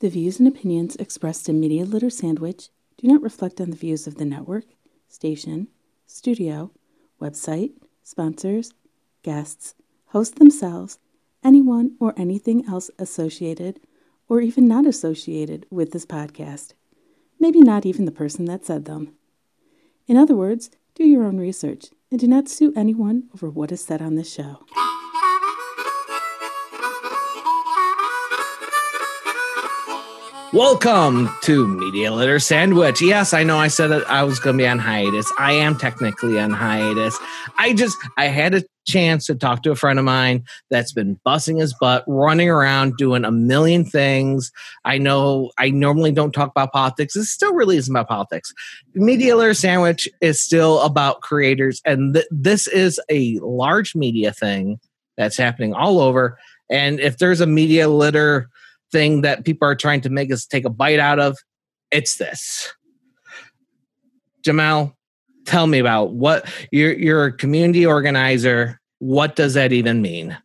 The views and opinions expressed in Media Litter Sandwich do not reflect on the views of the network, station, studio, website, sponsors, guests, hosts themselves, anyone or anything else associated or even not associated with this podcast. Maybe not even the person that said them. In other words, do your own research and do not sue anyone over what is said on this show. Welcome to Media Litter Sandwich. Yes, I know I said that I was going to be on hiatus. I am technically on hiatus. I just I had a chance to talk to a friend of mine that's been busting his butt, running around doing a million things. I know I normally don't talk about politics. This still really isn't about politics. Media Litter Sandwich is still about creators, and th- this is a large media thing that's happening all over. And if there's a media litter thing that people are trying to make us take a bite out of, it's this. Jamal, tell me about what you're you're a community organizer. What does that even mean?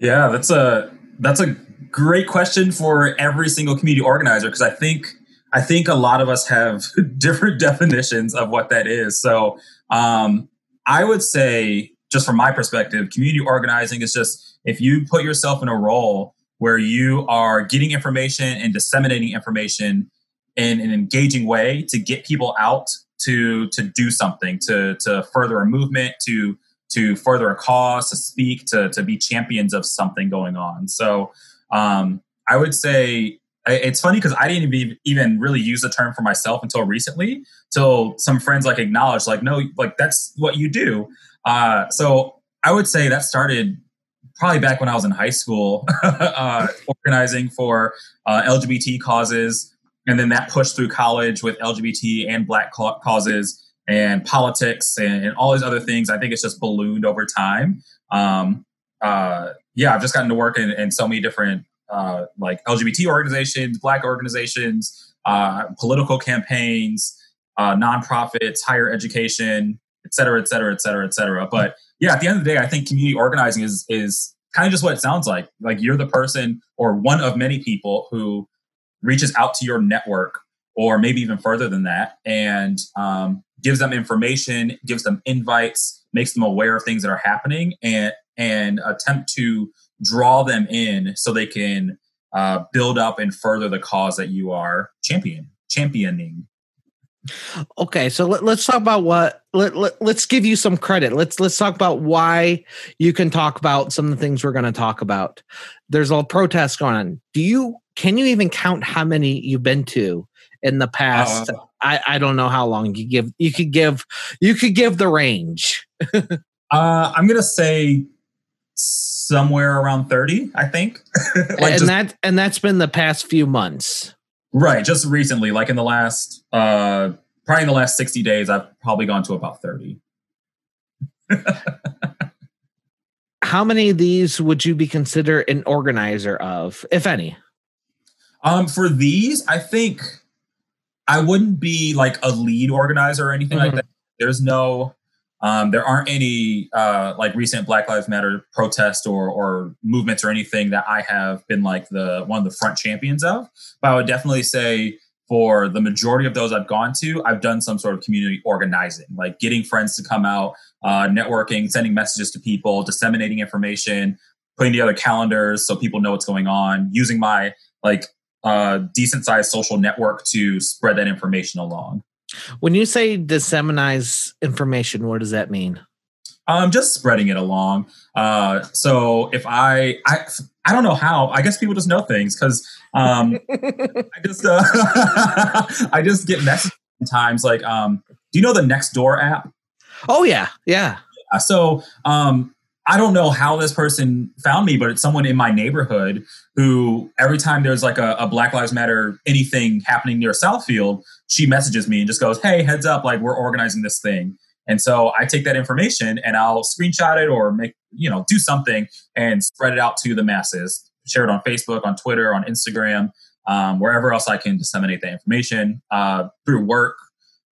Yeah, that's a that's a great question for every single community organizer because I think I think a lot of us have different definitions of what that is. So um, I would say, just from my perspective, community organizing is just if you put yourself in a role where you are getting information and disseminating information in an engaging way to get people out to to do something to to further a movement to to further a cause to speak to to be champions of something going on. So um, i would say it's funny because i didn't even really use the term for myself until recently till some friends like acknowledged like no like that's what you do. Uh, so i would say that started probably back when I was in high school, uh, organizing for uh, LGBT causes, and then that pushed through college with LGBT and Black causes and politics and, and, all these other things. I think it's just ballooned over time. Um, uh, yeah, I've just gotten to work in, in so many different uh, like LGBT organizations, Black organizations, uh, political campaigns, uh, nonprofits, higher education, et cetera, et cetera, et cetera, et cetera. But yeah, at the end of the day, I think community organizing is is kind of just what it sounds like. Like you're the person or one of many people who reaches out to your network or maybe even further than that and um, gives them information, gives them invites, makes them aware of things that are happening and and attempt to draw them in so they can uh, build up and further the cause that you are champion championing. Okay, so let, us talk about what let, let, let's give you some credit. Let's let's talk about why you can talk about some of the things we're going to talk about. There's a protests going on. Do you can you even count how many you've been to in the past? Uh, I I don't know how long you give. You could give you could give the range. uh, I'm gonna say somewhere around 30 i think like and just, that and that's been the past few months Right, just recently, like in the last, uh, probably in the last sixty days, I've probably gone to about thirty. How many of these would you be considered an organizer of, if any? Um, for these, I think I wouldn't be like a lead organizer or anything mm-hmm. like that. There's no um, there aren't any uh, like recent Black Lives Matter protests or, or movements or anything that I have been like the one of the front champions of. But I would definitely say for the majority of those I've gone to, I've done some sort of community organizing, like getting friends to come out, uh, networking, sending messages to people, disseminating information, putting together calendars so people know what's going on, using my like uh, decent sized social network to spread that information along. When you say disseminate information, what does that mean? I'm um, just spreading it along. Uh, so if I, I, I don't know how. I guess people just know things because um, I just, uh, I just get messages sometimes like, um, do you know the Nextdoor app? Oh yeah, yeah. yeah so um, I don't know how this person found me, but it's someone in my neighborhood who every time there's like a, a, Black Lives Matter anything happening near Southfield, she messages me and just goes, Hey, heads up, like we're organizing this thing. And so I take that information and I'll screenshot it or make, you know, do something and spread it out to the masses, share it on Facebook, on Twitter, on Instagram, um, wherever else I can disseminate that information uh, through work.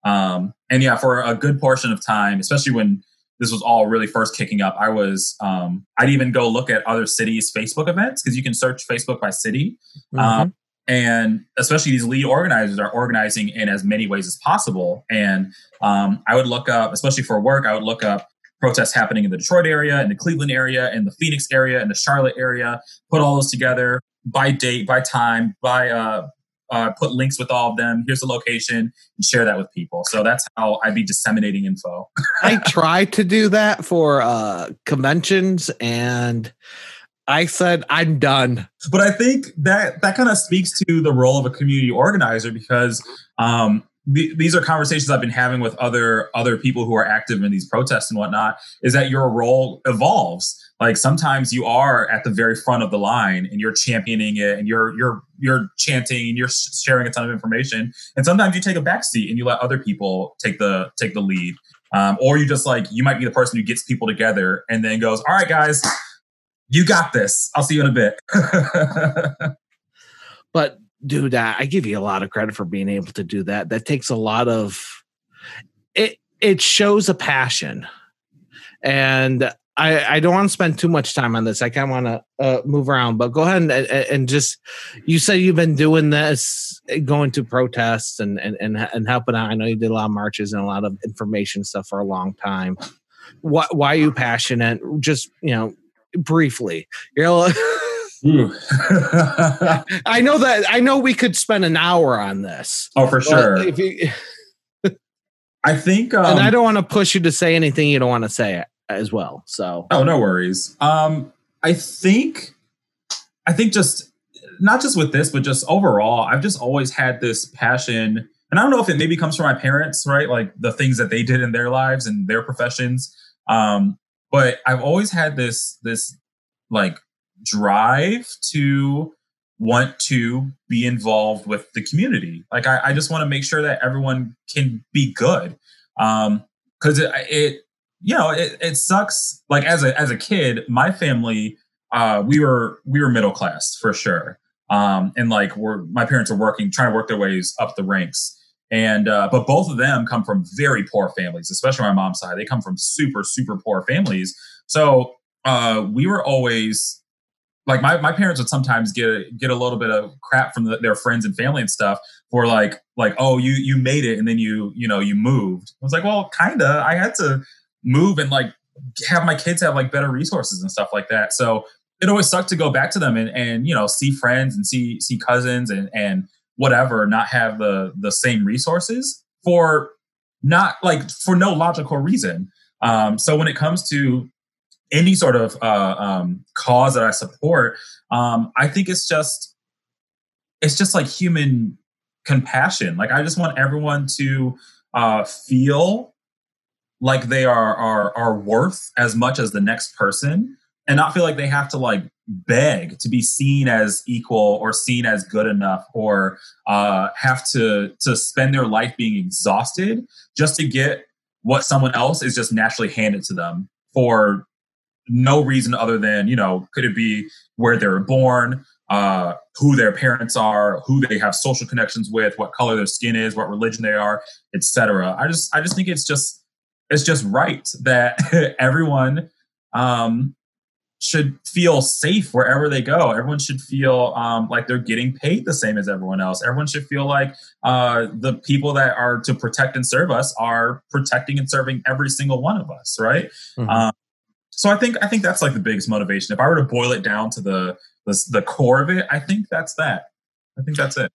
Um, and yeah, for a good portion of time, especially when this was all really first kicking up, I was um, I'd even go look at other cities' Facebook events because you can search Facebook by city. Mm-hmm. And especially these lead organizers are organizing in as many ways as possible. And um, I would look up, especially for work, I would look up protests happening in the Detroit area, in the Cleveland area, in the Phoenix area, in the Charlotte area. Put all those together by date, by time, by uh, uh, put links with all of them. Here's the location, and share that with people. So that's how I'd be disseminating info. I try to do that for uh, conventions, and I said I'm done. But I think that that kind of speaks to the role of a community organizer because um, these are conversations I've been having with other other people who are active in these protests and whatnot. Is that your role evolves? Like sometimes you are at the very front of the line and you're championing it and you're you're you're chanting and you're sharing a ton of information. And sometimes you take a back seat and you let other people take the take the lead. Um, or you just like you might be the person who gets people together and then goes, "All right, guys, you got this. I'll see you in a bit." but dude, I give you a lot of credit for being able to do that. That takes a lot of it. It shows a passion, and I, I don't want to spend too much time on this. I kind of want to uh, move around, but go ahead and, and just. You said you've been doing this, going to protests and and and, and helping out. I know you did a lot of marches and a lot of information stuff for a long time. Why, why are you passionate? Just you know, briefly. You're. I know that I know we could spend an hour on this. Oh, for sure. You, I think, um, and I um, don't want to push you to say anything you don't want to say as well. So, oh, no worries. Um, I think, I think just not just with this, but just overall, I've just always had this passion, and I don't know if it maybe comes from my parents, right? Like the things that they did in their lives and their professions. Um, but I've always had this this like drive to want to be involved with the community. Like I, I just want to make sure that everyone can be good. Um, cause it, it you know, it, it sucks. Like as a, as a kid, my family, uh, we were, we were middle class for sure. Um, and like we're, my parents are working, trying to work their ways up the ranks. And, uh, but both of them come from very poor families, especially my mom's side. They come from super, super poor families. So, uh, we were always like my, my parents would sometimes get get a little bit of crap from the, their friends and family and stuff for like like oh you you made it and then you you know you moved. I was like well kinda I had to move and like have my kids have like better resources and stuff like that. So it always sucked to go back to them and and you know see friends and see see cousins and and whatever not have the the same resources for not like for no logical reason. Um, so when it comes to any sort of uh, um, cause that I support, um, I think it's just it's just like human compassion. Like I just want everyone to uh, feel like they are are are worth as much as the next person, and not feel like they have to like beg to be seen as equal or seen as good enough or uh, have to to spend their life being exhausted just to get what someone else is just naturally handed to them for no reason other than you know could it be where they were born uh, who their parents are who they have social connections with what color their skin is what religion they are etc i just i just think it's just it's just right that everyone um, should feel safe wherever they go. Everyone should feel um, like they're getting paid the same as everyone else. Everyone should feel like uh, the people that are to protect and serve us are protecting and serving every single one of us, right? Mm-hmm. Um, so I think I think that's like the biggest motivation. If I were to boil it down to the the, the core of it, I think that's that. I think that's it.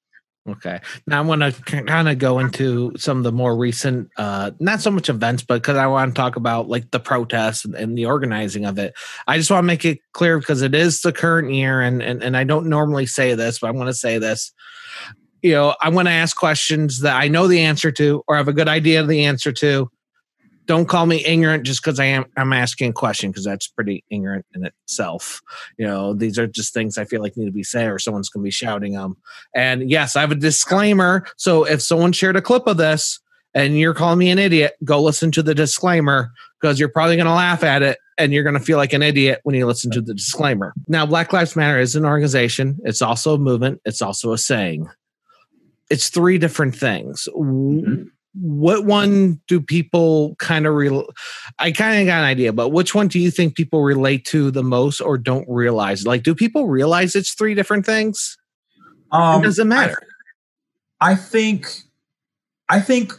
Okay. Now I want to kind of go into some of the more recent, uh, not so much events, but because I want to talk about like the protests and, and, the organizing of it. I just want to make it clear because it is the current year, and, and and I don't normally say this, but I want to say this. You know, I want to ask questions that I know the answer to or have a good idea of the answer to, don't call me ignorant just because I am I'm asking a question because that's pretty ignorant in itself. You know, these are just things I feel like need to be said or someone's gonna be shouting them. And yes, I have a disclaimer. So if someone shared a clip of this and you're calling me an idiot, go listen to the disclaimer because you're probably gonna laugh at it and you're gonna feel like an idiot when you listen to the disclaimer. Now, Black Lives Matter is an organization, it's also a movement, it's also a saying. It's three different things. Mm-hmm what one do people kind of i kind of got an idea but which one do you think people relate to the most or don't realize like do people realize it's three different things Um, it doesn't matter. I, I think, I think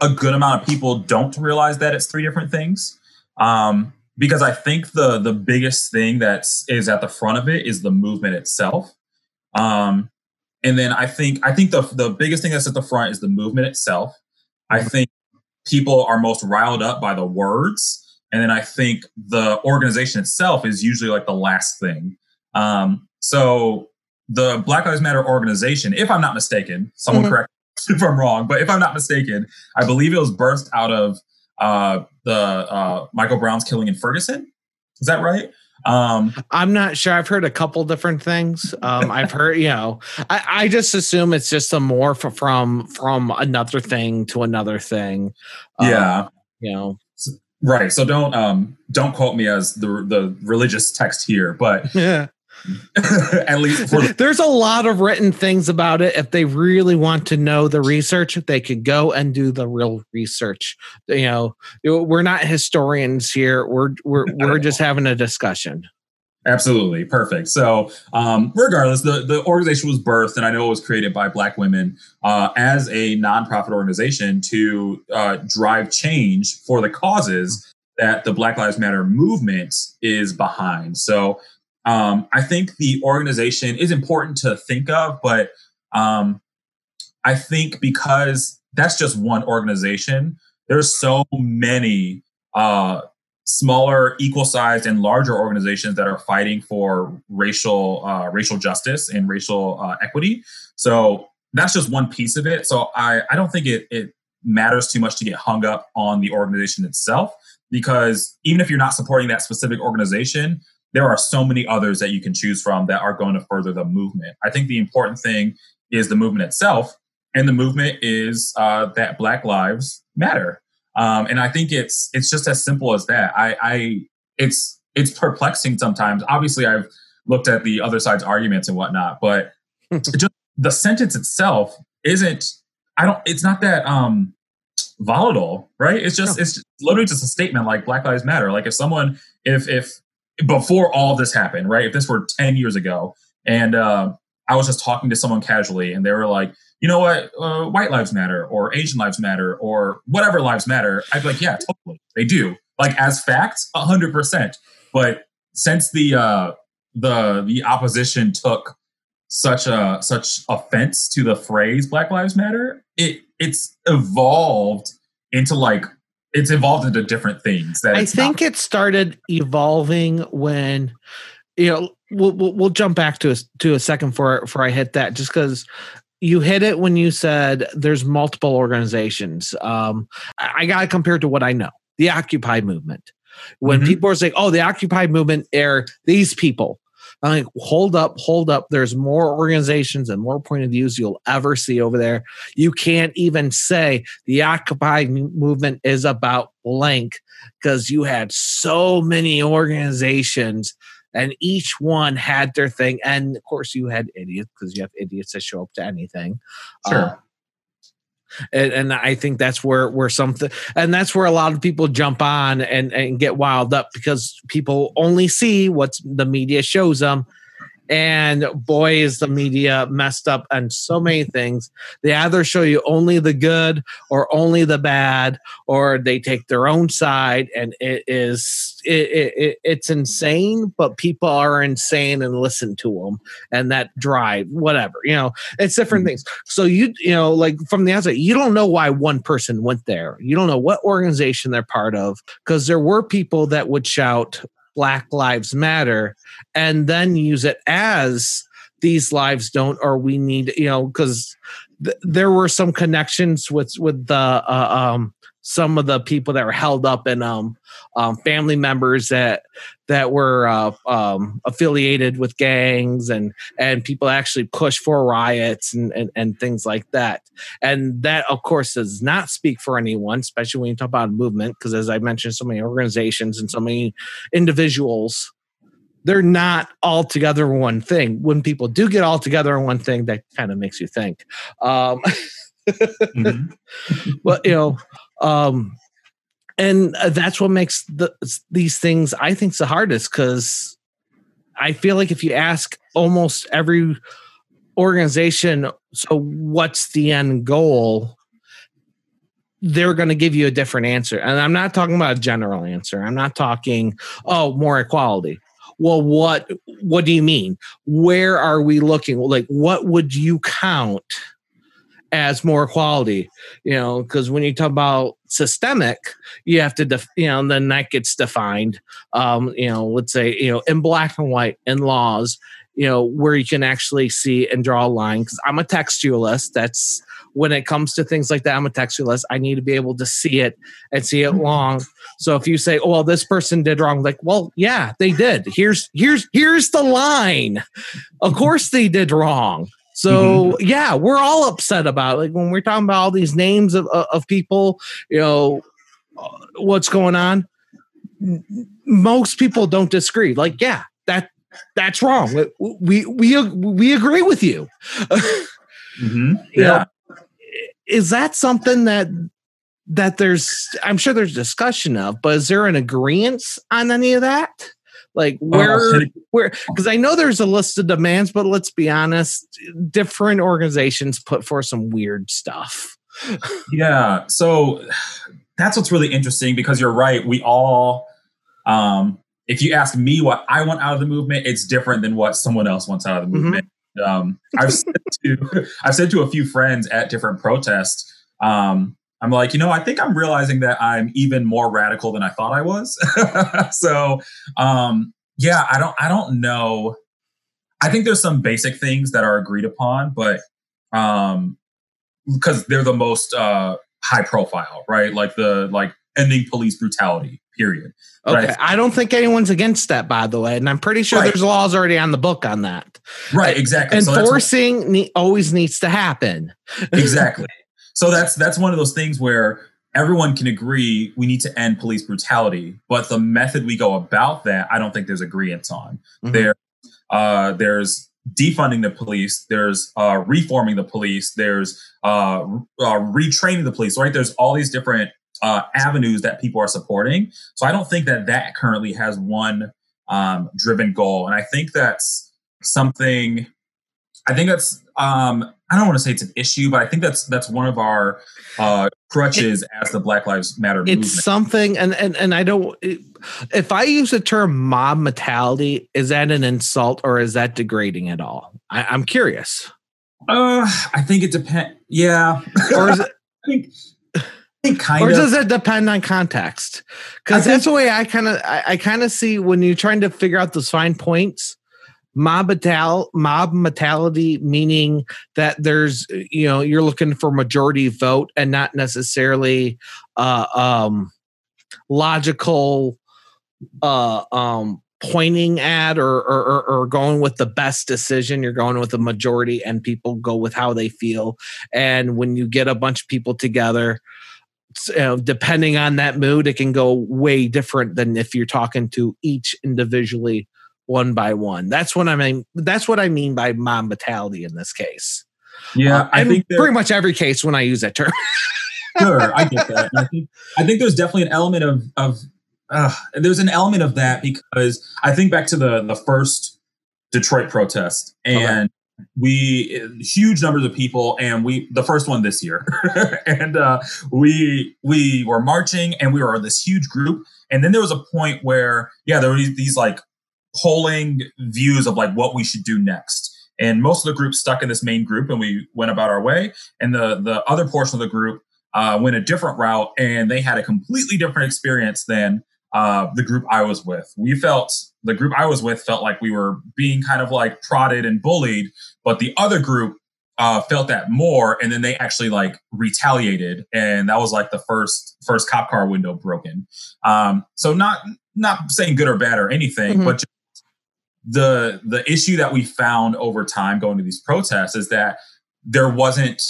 a good amount of people don't realize that it's three different things. Um, because I think the the biggest thing that is at the front of it is the movement itself. Um, and then I think I think the the biggest thing that's at the front is the movement itself. I mm-hmm. think people are most riled up by the words, and then I think the organization itself is usually like the last thing. Um, so the Black Lives Matter organization, if I'm not mistaken, someone mm-hmm. correct if I'm wrong, but if I'm not mistaken, I believe it was birthed out of uh, the uh, Michael Brown's killing in Ferguson. Is that right? Um, I'm not sure. I've heard a couple different things. Um, I've heard, you know, I, I, just assume it's just a morph from from another thing to another thing. Um, yeah, you know, right. So don't um don't quote me as the the religious text here, but yeah. At least the- there's a lot of written things about it. If they really want to know the research, they could go and do the real research. You know, we're not historians here. We're we're we're just having a discussion. Absolutely perfect. So, um, regardless, the the organization was birthed, and I know it was created by Black women uh, as a nonprofit organization to uh, drive change for the causes that the Black Lives Matter movement is behind. So, um, I think the organization is important to think of, but um, I think because that's just one organization, there's so many uh, smaller, equal-sized, and larger organizations that are fighting for racial uh, racial justice and racial uh, equity. So that's just one piece of it. So I, I don't think it, it matters too much to get hung up on the organization itself because even if you're not supporting that specific organization, there are so many others that you can choose from that are going to further the movement. I think the important thing is the movement itself, and the movement is uh, that Black Lives Matter. Um, and I think it's it's just as simple as that. I, I it's it's perplexing sometimes. Obviously, I've looked at the other side's arguments and whatnot, but just the sentence itself isn't. I don't. It's not that um, volatile, right? It's just no. it's literally just a statement like Black Lives Matter. Like if someone if if before all this happened, right? If this were 10 years ago and uh, I was just talking to someone casually and they were like, you know what, uh, white lives matter or Asian lives matter or whatever lives matter, I'd be like, yeah, totally. They do. Like as facts, 100%. But since the, uh, the, the opposition took such a such offense to the phrase Black Lives Matter, it it's evolved into like it's evolved into different things. That I think not- it started evolving when you know we'll, we'll, we'll jump back to a, to a second for before I hit that just because you hit it when you said there's multiple organizations. Um, I, got to compare to what I know the Occupy movement. When mm-hmm. people are saying, "Oh, the Occupy movement are these people," I'm like, hold up, hold up. There's more organizations and more point of views you'll ever see over there. You can't even say the Occupy movement is about blank because you had so many organizations and each one had their thing. And of course, you had idiots because you have idiots that show up to anything. Sure. Uh, and, and, I think that's where where something and that's where a lot of people jump on and and get wild up because people only see what the media shows them and boy, is the media messed up on so many things. They either show you only the good or only the bad, or they take their own side, and it is it, it, it's insane. But people are insane and listen to them, and that drive whatever you know. It's different mm-hmm. things. So you you know like from the outside, you don't know why one person went there. You don't know what organization they're part of because there were people that would shout Black Lives Matter and then use it as these lives don't or we need you know because th- there were some connections with with the uh, um some of the people that were held up and um, um, family members that that were uh, um, affiliated with gangs and and people actually push for riots and, and and things like that. And that, of course, does not speak for anyone, especially when you talk about movement, because as I mentioned, so many organizations and so many individuals. They're not all together one thing. When people do get all together in one thing, that kind of makes you think. Um, mm-hmm. but you know, um, and uh, that's what makes the, these things I think the hardest because I feel like if you ask almost every organization, so what's the end goal? They're going to give you a different answer. And I'm not talking about a general answer. I'm not talking, oh, more equality. Well, what what do you mean? Where are we looking? Like what would you count as more quality You know, because when you talk about systemic, you have to, def- you know, then that gets defined. Um, you know, let's say, you know, in black and white in laws, you know, where you can actually see and draw a line. Because I'm a textualist. That's when it comes to things like that. I'm a textualist. I need to be able to see it and see it mm-hmm. long. So if you say, "Oh, well, this person did wrong," like, well, yeah, they did. Here's here's here's the line. Of course, they did wrong. So mm-hmm. yeah, we're all upset about it. like when we're talking about all these names of of people. You know, what's going on? Most people don't disagree. Like, yeah, that that's wrong. We we we agree with you. mm-hmm. Yeah. You know, is that something that that there's I'm sure there's discussion of, but is there an agreement on any of that? Like oh, where oh, where because I know there's a list of demands, but let's be honest, different organizations put for some weird stuff. yeah. So that's what's really interesting because you're right. We all um if you ask me what I want out of the movement, it's different than what someone else wants out of the mm-hmm. movement. Mm-hmm. Um, I've said to I've said to a few friends at different protests, um, I'm like, you know, I think I'm realizing that I'm even more radical than I thought I was. so, um, yeah, I don't I don't know. I think there's some basic things that are agreed upon, but um, because they're the most uh, high profile, right? Like the like ending police brutality period. Okay, right? I don't think anyone's against that, by the way, and I'm pretty sure right. there's laws already on the book on that. Right, exactly. Enforcing so ne- always needs to happen. exactly. So that's that's one of those things where everyone can agree we need to end police brutality, but the method we go about that, I don't think there's agreement on. Mm-hmm. There, uh, there's defunding the police. There's uh, reforming the police. There's uh, uh, retraining the police. Right? There's all these different uh, avenues that people are supporting. So I don't think that that currently has one um, driven goal, and I think that's something. I think that's um, I don't want to say it's an issue, but I think that's that's one of our uh, crutches it, as the Black Lives Matter it's movement. something, and and and I don't. If I use the term mob mentality, is that an insult or is that degrading at all? I, I'm curious. Uh, I think it depends. Yeah, or is it? I think kind or does it depend on context? Because that's the way I kind of I, I kind of see when you're trying to figure out those fine points. Mob metal, mob mentality, meaning that there's you know you're looking for majority vote and not necessarily uh, um, logical uh, um, pointing at or, or, or going with the best decision. You're going with the majority, and people go with how they feel. And when you get a bunch of people together, you know, depending on that mood, it can go way different than if you're talking to each individually one by one. That's what I mean. That's what I mean by mob mentality in this case. Yeah, uh, I think pretty much every case when I use that term. sure, I get that. I think I think there's definitely an element of of uh, there's an element of that because I think back to the the first Detroit protest and we huge numbers of people and we the first one this year and uh, we we were marching and we were this huge group and then there was a point where yeah there were these, these like polling views of like what we should do next and most of the group stuck in this main group and we went about our way and the the other portion of the group uh, went a different route and they had a completely different experience than uh, the group I was with. We felt the group I was with felt like we were being kind of like prodded and bullied, but the other group uh, felt that more, and then they actually like retaliated, and that was like the first first cop car window broken. Um, so not not saying good or bad or anything, mm-hmm. but the the issue that we found over time going to these protests is that there wasn't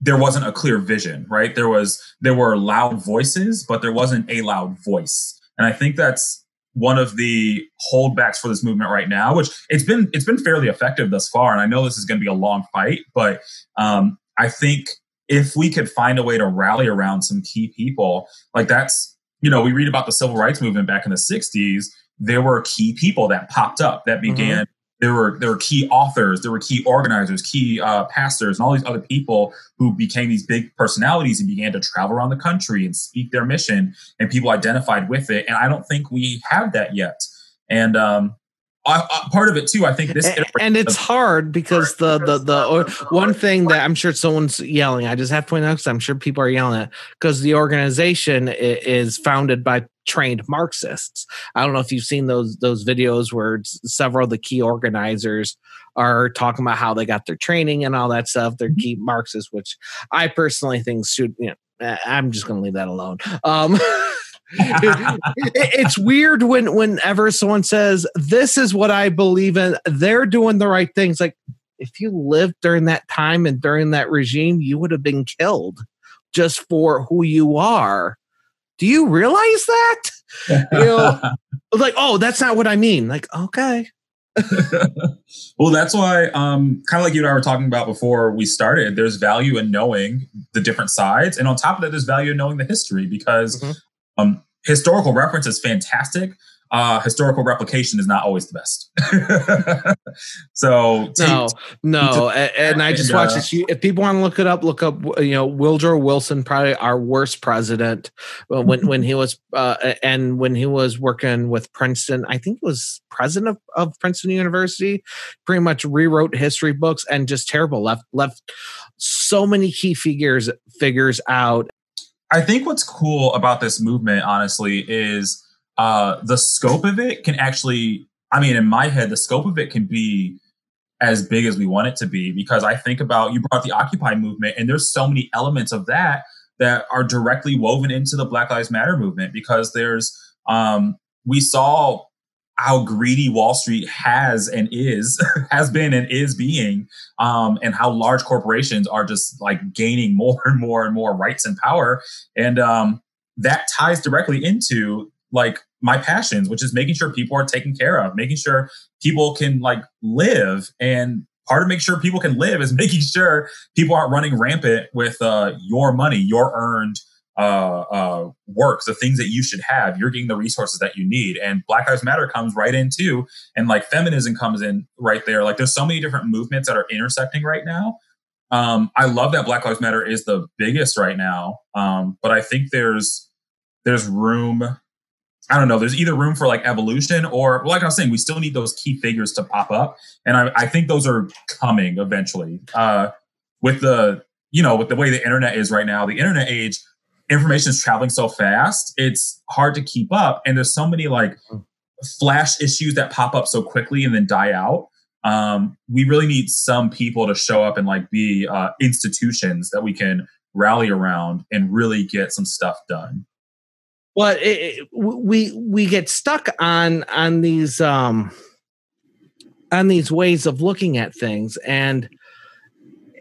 there wasn't a clear vision right there was there were loud voices but there wasn't a loud voice and I think that's one of the holdbacks for this movement right now, which it's been it's been fairly effective thus far. And I know this is going to be a long fight, but um, I think if we could find a way to rally around some key people, like that's you know we read about the civil rights movement back in the '60s. There were key people that popped up that mm-hmm. began. Mm-hmm. there were there were key authors, there were key organizers, key uh, pastors, and all these other people who became these big personalities and began to travel around the country and speak their mission, and people identified with it. And I don't think we have that yet. And um, I, I, part of it too, I think this, and it's hard because the the the one thing that I'm sure someone's yelling. I just have to point out because I'm sure people are yelling at because the organization is founded by trained Marxists. I don't know if you've seen those those videos where several of the key organizers are talking about how they got their training and all that stuff. They're mm-hmm. key Marxists, which I personally think should. You know, I'm just going to leave that alone. Um, it's weird when whenever someone says this is what I believe in, they're doing the right things. Like if you lived during that time and during that regime, you would have been killed just for who you are. Do you realize that? you know, like, oh, that's not what I mean. Like, okay. well, that's why, um, kind of like you and I were talking about before we started, there's value in knowing the different sides. And on top of that, there's value in knowing the history because mm-hmm. Um, historical reference is fantastic. Uh, historical replication is not always the best. so no, no, and, and, I just and, watched uh, this. If people want to look it up, look up. You know, Woodrow Wilson, probably our worst president when when he was uh, and when he was working with Princeton. I think he was president of, of Princeton University. Pretty much rewrote history books and just terrible. Left left so many key figures figures out I think what's cool about this movement, honestly, is uh, the scope of it can actually, I mean, in my head, the scope of it can be as big as we want it to be because I think about you brought the Occupy movement, and there's so many elements of that that are directly woven into the Black Lives Matter movement because there's, um, we saw how greedy Wall Street has and is has been and is being, um, and how large corporations are just like gaining more and more and more rights and power, and um, that ties directly into like my passions, which is making sure people are taken care of, making sure people can like live, and part of making sure people can live is making sure people aren't running rampant with uh, your money, your earned uh, uh, works, the things that you should have, you're getting the resources that you need. And Black Lives Matter comes right in too. And like feminism comes in right there. Like there's so many different movements that are intersecting right now. Um, I love that Black Lives Matter is the biggest right now. Um, but I think there's there's room. I don't know. There's either room for like evolution or, like I was saying, we still need those key figures to pop up, and I, I think those are coming eventually. Uh, with the you know with the way the internet is right now, the internet age, information is traveling so fast, it's hard to keep up. And there's so many like flash issues that pop up so quickly and then die out. Um, we really need some people to show up and like be uh, institutions that we can rally around and really get some stuff done. Well, it, it, we we get stuck on on these um, on these ways of looking at things, and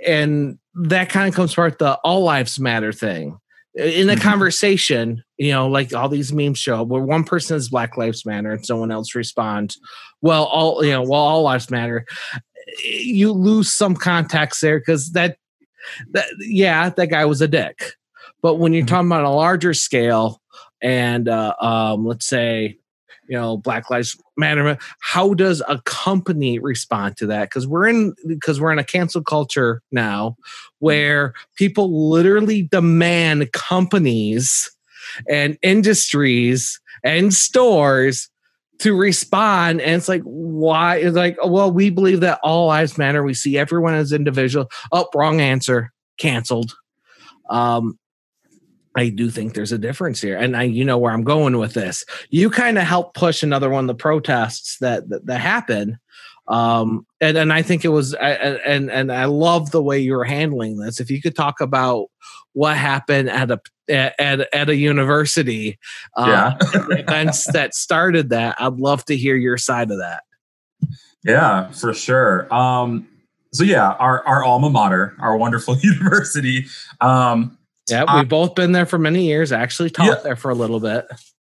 and that kind of comes part the all lives matter thing in a mm-hmm. conversation, you know, like all these memes show where one person is Black Lives Matter and someone else responds, well, all, you know, well, all lives matter. You lose some context there because that, that, yeah, that guy was a dick. But when you're mm-hmm. talking about a larger scale and, uh, um, let's say, you know black lives matter how does a company respond to that? Because we're in because we're in a cancel culture now where people literally demand companies and industries and stores to respond. And it's like why it's like well we believe that all lives matter. We see everyone as individual. Oh wrong answer. Canceled. Um I do think there's a difference here, and I, you know where I'm going with this. You kind of help push another one of the protests that that, that happen, um, and and I think it was, and and I love the way you were handling this. If you could talk about what happened at a at at a university, uh, yeah. events that started that, I'd love to hear your side of that. Yeah, for sure. Um, so yeah, our our alma mater, our wonderful university. Um, yeah, we've uh, both been there for many years. I actually taught yeah. there for a little bit.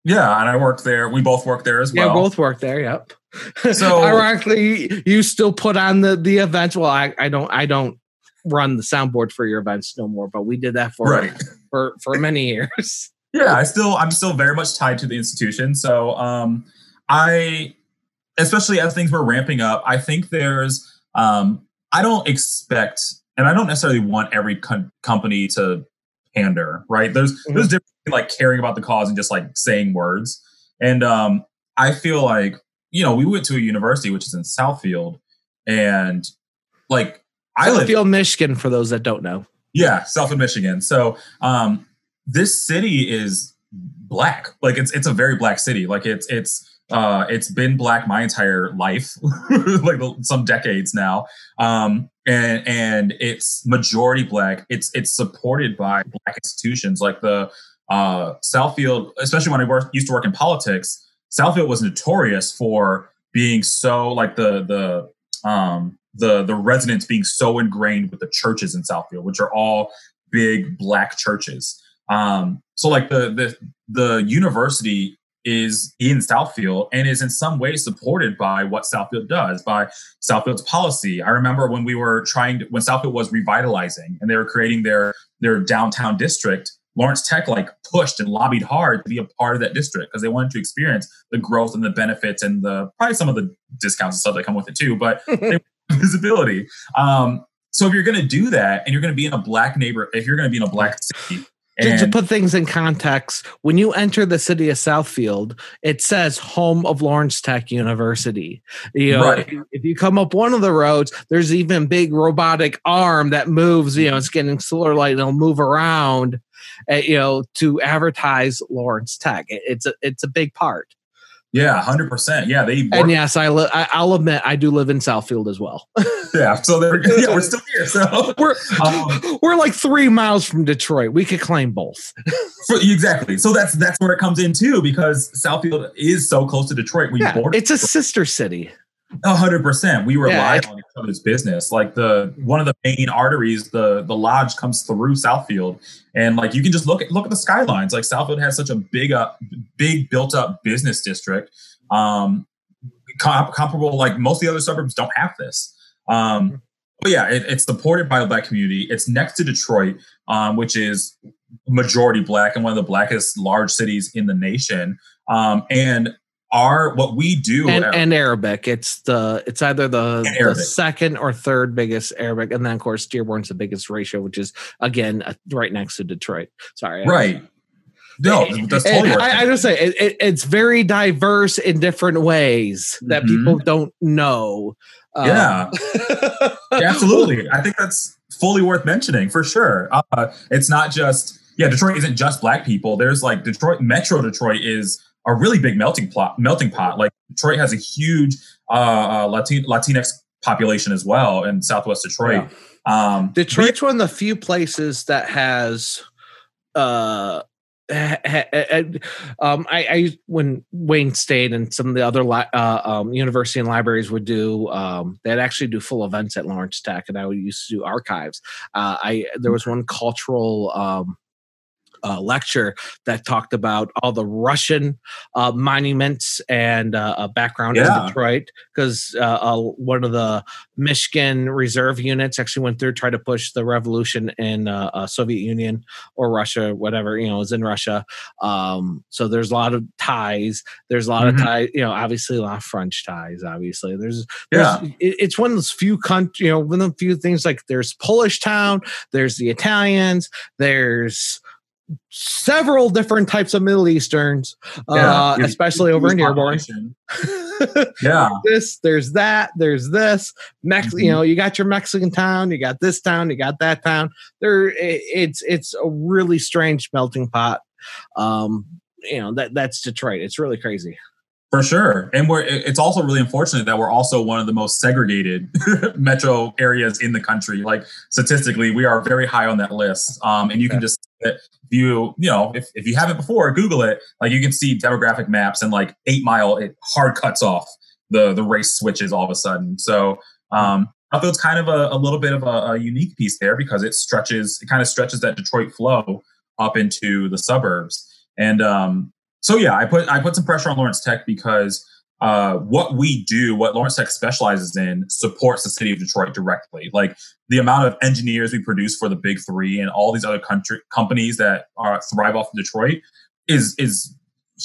Yeah, and I worked there. We both worked there as well. Yeah, both worked there. Yep. So ironically, you still put on the the events. Well, I, I don't I don't run the soundboard for your events no more, but we did that for right. for for many years. Yeah, I still I'm still very much tied to the institution. So um I especially as things were ramping up, I think there's, um, I don't expect, and I don't necessarily want every com- company to pander, right? There's mm-hmm. there's different like caring about the cause and just like saying words. And um, I feel like you know we went to a university which is in Southfield, and like I live Southfield, Michigan, for those that don't know. Yeah, Southfield, Michigan. So um, this city is black. Like it's it's a very black city. Like it's it's uh, it's been black my entire life, like some decades now, um, and and it's majority black. It's it's supported by black institutions like the uh, Southfield, especially when I worked, used to work in politics. Southfield was notorious for being so like the the um, the the residents being so ingrained with the churches in Southfield, which are all big black churches. Um, so like the the the university is in Southfield and is in some way supported by what Southfield does, by Southfield's policy. I remember when we were trying to, when Southfield was revitalizing and they were creating their their downtown district, Lawrence Tech like pushed and lobbied hard to be a part of that district because they wanted to experience the growth and the benefits and the probably some of the discounts and stuff that come with it too, but visibility. Um, so if you're going to do that and you're going to be in a black neighbor, if you're going to be in a black city, and to put things in context, when you enter the city of Southfield, it says home of Lawrence Tech University. You know, right. if, if, you come up one of the roads, there's even big robotic arm that moves, you know, it's getting solar light and it'll move around, uh, you know, to advertise Lawrence Tech. It, it's a it's a big part. Yeah, hundred percent. Yeah, they work. and yes, I, li- I will admit I do live in Southfield as well. yeah, so they're yeah, we're still here. So we're um, we're like three miles from Detroit. We could claim both. for, exactly. So that's that's where it comes in too, because Southfield is so close to Detroit. We yeah, it's a sister city hundred percent. We rely yeah. on each other's business. Like the one of the main arteries, the the lodge comes through Southfield, and like you can just look at look at the skylines. Like Southfield has such a big up, big built up business district. Um, comp- comparable, like most of the other suburbs don't have this. Um, but yeah, it, it's supported by the black community. It's next to Detroit, um, which is majority black and one of the blackest large cities in the nation. Um, and our what we do and, and Arabic. It's the it's either the, the, second or third biggest Arabic, and then of course Dearborn's the biggest ratio, which is again uh, right next to Detroit. Sorry, right. No, that's totally. I, I, just say it, it, it's very diverse in different ways that mm-hmm. people don't know. Yeah, um, absolutely. I think that's fully worth mentioning for sure. Uh, it's not just yeah, Detroit isn't just black people. There's like Detroit, Metro Detroit is a really big melting pot. Melting pot. Like Detroit has a huge uh, uh, Latin, Latinx population as well in Southwest Detroit. Yeah. Um, Detroit's one of the few places that has. Uh, um, I, I, when Wayne State and some of the other li- uh, um, university and libraries would do, um, they'd actually do full events at Lawrence Tech, and I would used to do archives. Uh, I there was one cultural um, uh, lecture that talked about all the Russian uh, monuments and uh, background yeah. in Detroit because uh, one of the Michigan reserve units actually went through tried to push the revolution in uh, Soviet Union or Russia, whatever you know is in Russia. Um, so there's a lot of ties. There's a lot mm-hmm. of ties. You know, obviously a lot of French ties. Obviously, there's, there's yeah. It, it's one of those few country. You know, one of the few things like there's Polish town. There's the Italians. There's several different types of Middle Easterns, yeah, uh, especially over in Dearborn. yeah, this there's that there's this Mex. Mm-hmm. You know, you got your Mexican town, you got this town, you got that town. There, it's it's a really strange melting pot. Um, you know that that's Detroit. It's really crazy. For sure. And we're it's also really unfortunate that we're also one of the most segregated metro areas in the country. Like statistically, we are very high on that list. Um, and you can just if you, you know, if, if you haven't before, Google it, like you can see demographic maps and like eight mile, it hard cuts off the the race switches all of a sudden. So um Southfield's kind of a, a little bit of a, a unique piece there because it stretches, it kind of stretches that Detroit flow up into the suburbs. And um, so yeah, I put I put some pressure on Lawrence Tech because uh, what we do, what Lawrence Tech specializes in, supports the city of Detroit directly. Like the amount of engineers we produce for the Big Three and all these other country companies that are thrive off of Detroit is is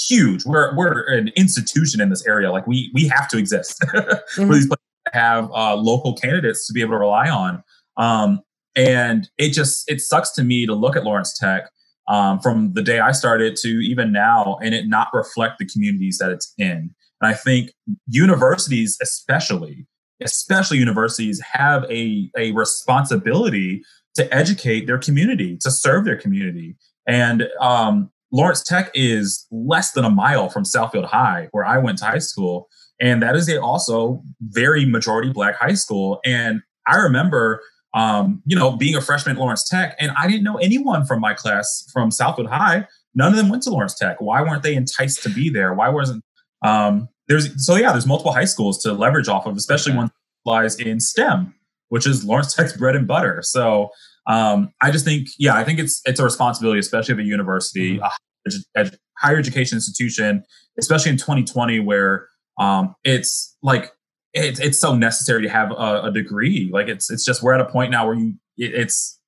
huge. We're we're an institution in this area. Like we we have to exist Mhm. for these places to have uh, local candidates to be able to rely on. Um, and it just it sucks to me to look at Lawrence Tech um, from the day I started to even now, and it not reflect the communities that it's in. And I think universities, especially, especially universities, have a a responsibility to educate their community, to serve their community. And um, Lawrence Tech is less than a mile from Southfield High, where I went to high school, and that is a also very majority black high school. And I remember, um, you know, being a freshman at Lawrence Tech, and I didn't know anyone from my class from Southfield High. None of them went to Lawrence Tech. Why weren't they enticed to be there? Why wasn't um, there's so yeah, there's multiple high schools to leverage off of, especially Okay. one that lies in STEM, which is Lawrence Tech's bread and butter. So um, I just think, yeah, I think it's it's a responsibility, especially of a university, a edu- ed- higher education institution, especially in 2020, where um, it's like it's it's so necessary to have a, a degree. Like it's it's just we're at a point now where you it, it's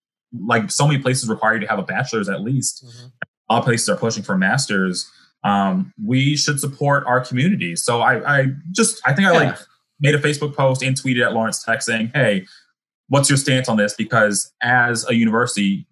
like so many places require you to have a bachelor's at least. A lot of places are pushing for masters. Um, we should support our community. So I, I just I think I like made a Facebook post and tweeted at Lawrence Tech saying, "Hey, what's your stance on this? Because as a university,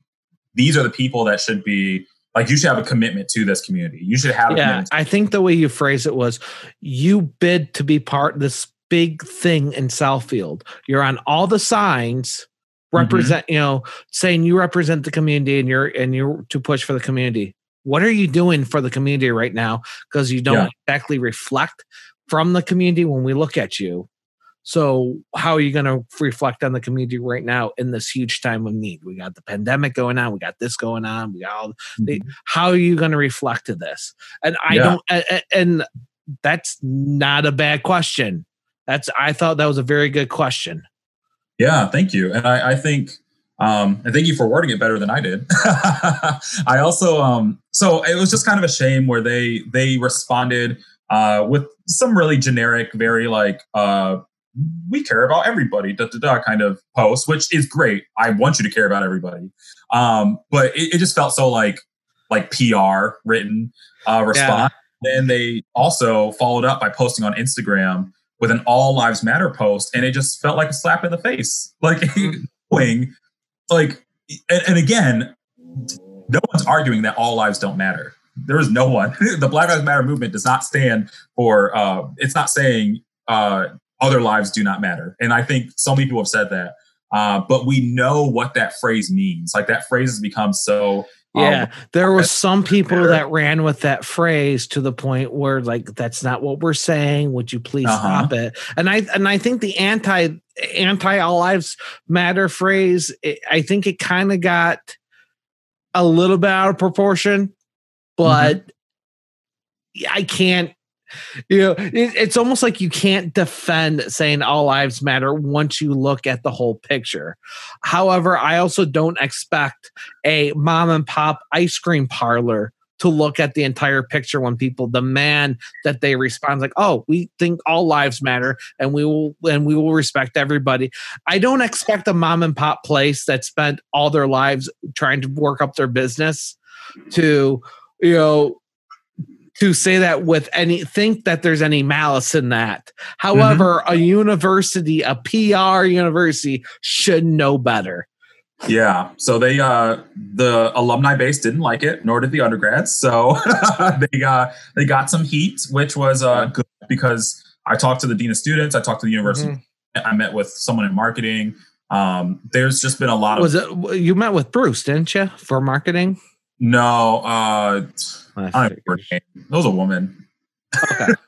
these are the people that should be like you should have a commitment to this community. You should have a Yeah. I think the way you phrase it was you bid to be part of this big thing in Southfield. You're on all the signs mm-hmm. represent, you know, saying you represent the community and you're and you're to push for the community. What are you doing for the community right now? Because you don't Yeah. exactly reflect from the community when we look at you. So how are you going to reflect on the community right now in this huge time of need? We got the pandemic going on. We got this going on. We got all they- mm-hmm. how are you going to reflect to this and i Yeah. don't and that's not a bad question that's i thought that was a very good question Yeah, thank you. And I, I think, um, and thank you for wording it better than I did. I also, um, so it was just kind of a shame where they they responded uh, with some really generic, very like, uh, we care about everybody, da da da, kind of post, which is great. I want you to care about everybody, um, but it, it just felt so like like PR written uh, response. Then they also followed up by posting on Instagram with an all lives matter post and it just felt like a slap in the face. Like knowing like and, and again no one's arguing that all lives don't matter. There is no one. The black lives matter movement does not stand for uh it's not saying uh other lives do not matter. And i think so many people have said that. Uh but we know what that phrase means. Like that phrase has become so yeah. Um, there was some people that ran with that phrase to the point where like that's not what we're saying. Would you please Uh-huh. stop it? And i and i think the anti anti all lives matter phrase it, i think it kind of got a little bit out of proportion but i can't you know it, it's almost like you can't defend saying all lives matter once you look at the whole picture. However i also don't expect a mom and pop ice cream parlor to look at the entire picture when people demand that they respond like oh we think all lives matter and we will and we will respect everybody. I don't expect a mom and pop place that spent all their lives trying to work up their business to you know to say that with any think that there's any malice in that. However, a university, a PR university should know better. Yeah. So they uh the alumni base didn't like it, nor did the undergrads. So they got they got some heat, which was uh good because I talked to the dean of students, I talked to the university, Mm-hmm. I met with someone in marketing. Um there's just been a lot of Was it you met with Bruce, didn't you, for marketing? No uh I I don't her name. It was a woman. Okay.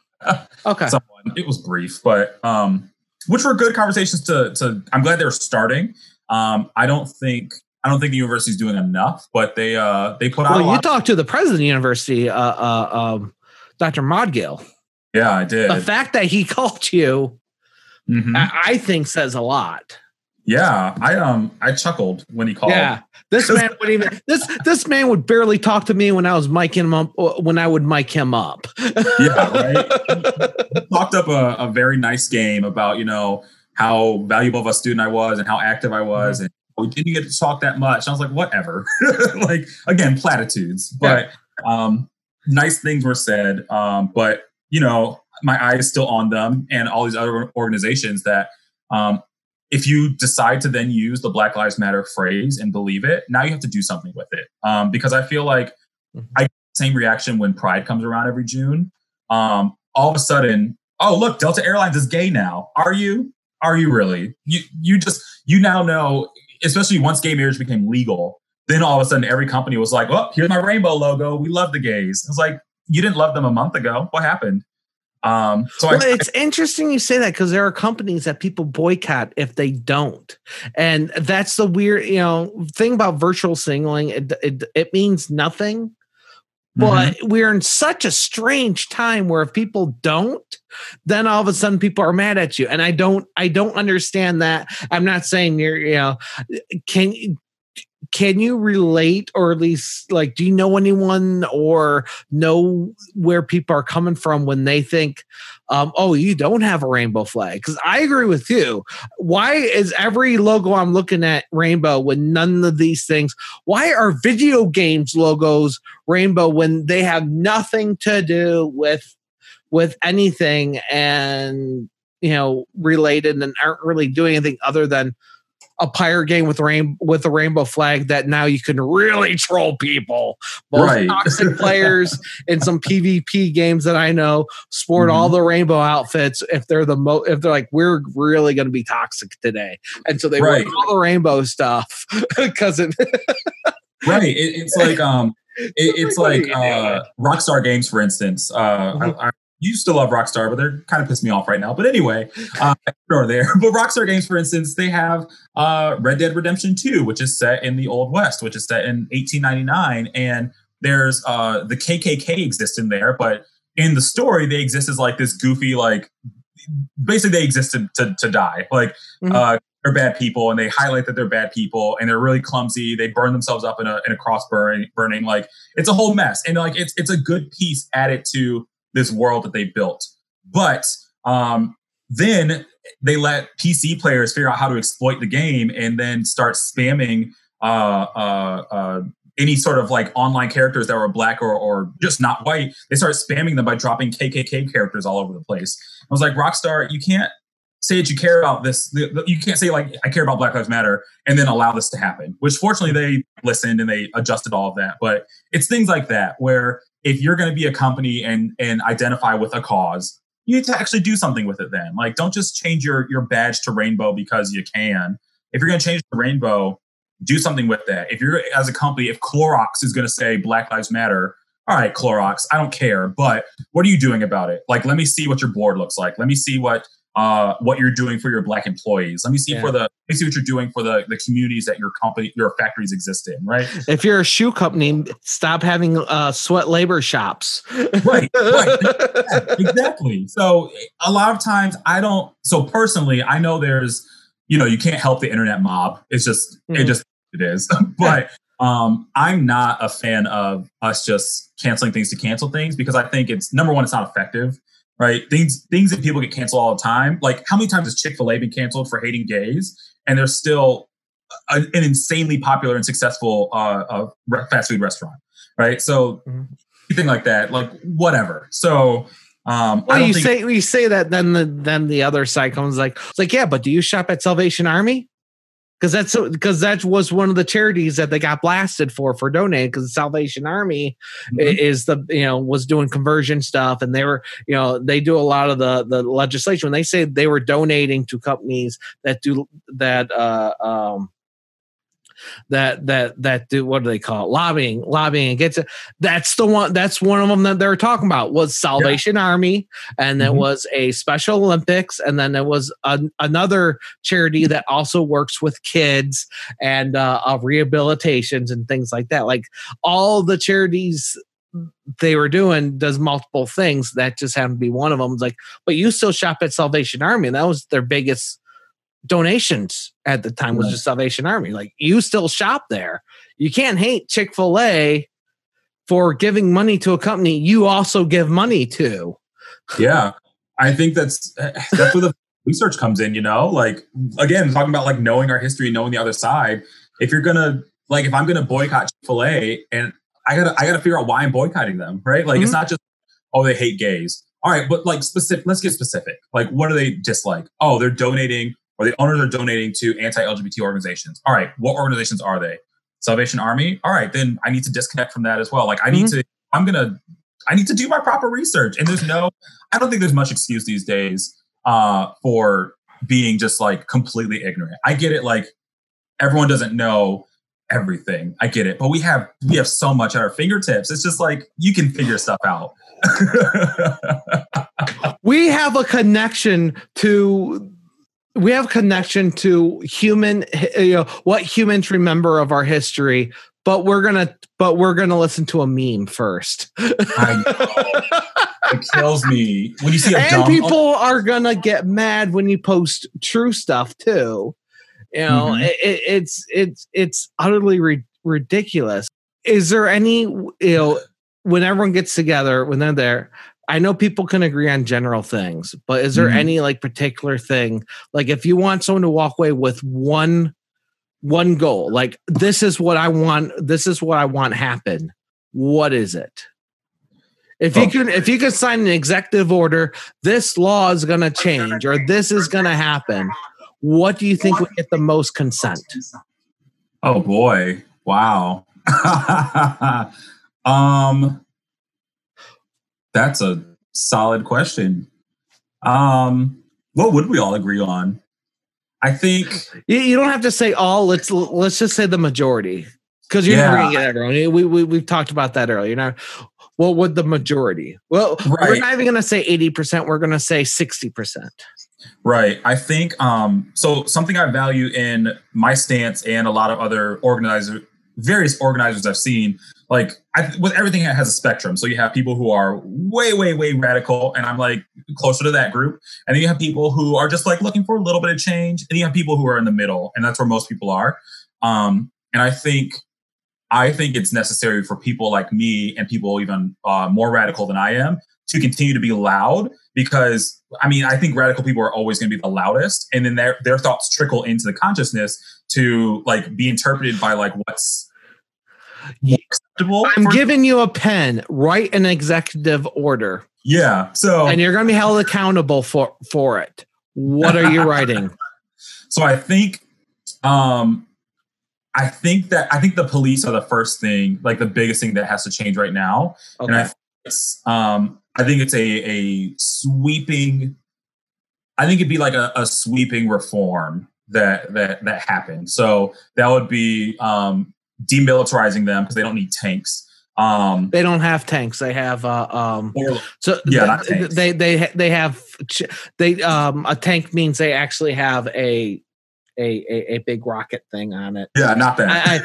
Okay. Someone. It was brief, but um which were good conversations to to I'm glad they were starting. Um I don't think I don't think the university's doing enough, but they uh they put out Well, you talked to the president of the university, uh, uh, um, Dr. Moudgil. yeah, I did. The fact that he called you, Mhm. I, I think, says a lot. Yeah, I um I chuckled when he called. Yeah, this man would even this this man would barely talk to me when I was miking him up uh, when I would mic him up. Yeah, right. Talked up a, a very nice game about you know how valuable of a student I was and how active I was, and we didn't get to talk that much. I was like, whatever. like again, platitudes. But um, nice things were said, um, but you know, my eye is still on them and all these other organizations that um, if you decide to then use the Black Lives Matter phrase and believe it, now you have to do something with it. Um, because I feel like mm-hmm. I get the same reaction when Pride comes around every June. Um, all of a sudden, oh look, Delta Airlines is gay now. Are you? Are you really? You you just you now know, especially once gay marriage became legal, then all of a sudden every company was like, "Oh, here's my rainbow logo. We love the gays." It's like you didn't love them a month ago. What happened? Um, so well, I, it's I, interesting you say that because there are companies that people boycott if they don't, and that's the weird, you know, thing about virtual signaling. It it, it means nothing, but mm-hmm. we're in such a strange time where if people don't, then all of a sudden people are mad at you, and I don't I don't understand that. I'm not saying you're, you know, can can you relate or at least like do you know anyone or know where people are coming from when they think um, oh you don't have a rainbow flag because i agree with you. Why is every logo i'm looking at rainbow when none of these things why are video games logos rainbow when they have nothing to do with with anything and you know related and aren't really doing anything other than a pirate game with rain with a rainbow flag that now you can really troll people. Both right. toxic players in some PvP games that I know sport mm-hmm. all the rainbow outfits if they're the mo if they're like we're really going to be toxic today, and so they right. wear all the rainbow stuff because it. right, it, it's like um, it, it's like uh, Rockstar Games, for instance. Uh, mm-hmm. I, Used to love Rockstar, but they're kind of pissed me off right now. But anyway, uh, or there. But Rockstar Games, for instance, they have uh, Red Dead Redemption 2, which is set in the Old West, which is set in 1899, and there's uh, the KKK exists in there, but in the story they exist as like this goofy, like basically they exist to, to die. Like mm-hmm. uh, they're bad people, and they highlight that they're bad people, and they're really clumsy. They burn themselves up in a in a cross burning, burning. Like it's a whole mess, and like it's it's a good piece added to this world that they built. But um, then they let PC players figure out how to exploit the game and then start spamming uh, uh, uh, any sort of like online characters that were black or, or just not white. They started spamming them by dropping KKK characters all over the place. I was like, Rockstar, you can't say that you care about this. You can't say like I care about Black Lives Matter and then allow this to happen. Which fortunately they listened and they adjusted all of that. But it's things like that where if you're going to be a company and and identify with a cause, you need to actually do something with it. Then, like, don't just change your your badge to rainbow because you can. If you're going to change the rainbow, do something with that. If you're as a company, if Clorox is going to say Black Lives Matter, all right, Clorox, I don't care, but what are you doing about it? Like, let me see what your board looks like. Let me see what uh, what you're doing for your black employees. Let me see yeah. for the let me see what you're doing for the the communities that your company your factories exist in. Right. If you're a shoe company, stop having uh, sweat labor shops. right. Right. yeah, exactly. So a lot of times I don't. So personally, I know there's you know you can't help the internet mob. It's just mm. it just it is. but um, I'm not a fan of us just canceling things to cancel things because I think it's number one, it's not effective right? Things things that people get canceled all the time. Like how many times has Chick Fil A been canceled for hating gays, and they're still a, an insanely popular and successful uh, uh, fast food restaurant, right? So mm-hmm. anything like that, like whatever. So. Um, well, you think- say you say that, then the then the other side comes like, it's like, yeah, but do you shop at Salvation Army? Because that's because that was one of the charities that they got blasted for for donating because the Salvation Army mm-hmm. is the you know was doing conversion stuff and they were you know they do a lot of the the legislation when they say they were donating to companies that do that uh um that that that do what do they call it lobbying lobbying against it that's the one that's one of them that they're talking about was salvation yeah. army and mm-hmm. was a special olympics and then there was a, another charity that also works with kids and uh, uh, rehabilitations and things like that like all the charities they were doing does multiple things that just happened to be one of them it's like but you still shop at salvation army and that was their biggest donations at the time was just Salvation Army. Like you still shop there. You can't hate Chick Fil A for giving money to a company you also give money to. Yeah, I think that's that's where the research comes in. You know, like again, talking about like knowing our history, knowing the other side. If you're gonna like, if I'm gonna boycott Chick Fil A and I gotta I gotta figure out why I'm boycotting them, right? Like Mhm. it's not just oh they hate gays. All right, but like specific. Let's get specific. Like what do they dislike? Oh, they're donating or the owners are donating to anti-LGBT organizations. All right, what organizations are they? Salvation Army. All right, then I need to disconnect from that as well. Like I need to. I'm gonna. I need to do my proper research. And there's no. I don't think there's much excuse these days uh, for being just like completely ignorant. I get it. Like everyone doesn't know everything. I get it, but we have we have so much at our fingertips. It's just like you can figure stuff out. we have a connection to we have a connection to human you know what humans remember of our history but we're gonna but we're gonna listen to a meme first I know. it kills me when you see a and dumb. people are gonna get mad when you post true stuff too you know Mhm. it, it- it's it's it's utterly ri- ridiculous is there any you know when everyone gets together when they're there i know people can agree on general things but is there Mhm. any like particular thing like if you want someone to walk away with one one goal like this is what i want this is what i want happen what is it if you Oh. can if you can sign an executive order this law is going to change or this is going to happen what do you think would get the most consent oh boy! Wow. um, that's a solid question. Um, what would we all agree on? I think you, don't have to say all let's let's just say the majority because you're Yeah. never going everyone we, we, we've talked about that earlier now what would the majority well we're not even going to say 80% we're going to say 60% Right. I think um so something I value in my stance and a lot of other organizer various organizers I've seen like I, with everything it has a spectrum. So you have people who are way way way radical and I'm like closer to that group and then you have people who are just like looking for a little bit of change and you have people who are in the middle and that's where most people are. Um and I think I think it's necessary for people like me and people even uh, more radical than I am to continue to be loud because I mean I think radical people are always going to be the loudest, and then their their thoughts trickle into the consciousness to like be interpreted by like what's. Acceptable. i'm giving you a pen write an executive order yeah. So and you're going to be held accountable for for it what are you writing so I think um I think that I think the police are the first thing, like the biggest thing that has to change right now. And I okay think it's um I think it's a a sweeping I think it'd be like a, a sweeping reform that that that happened. So that would be um demilitarizing them because they don't need tanks. Um they don't have tanks they have uh um or So Yeah, th- not tanks. they they they have they um a tank means they actually have a a a, a big rocket thing on it. yeah, not that. I, I,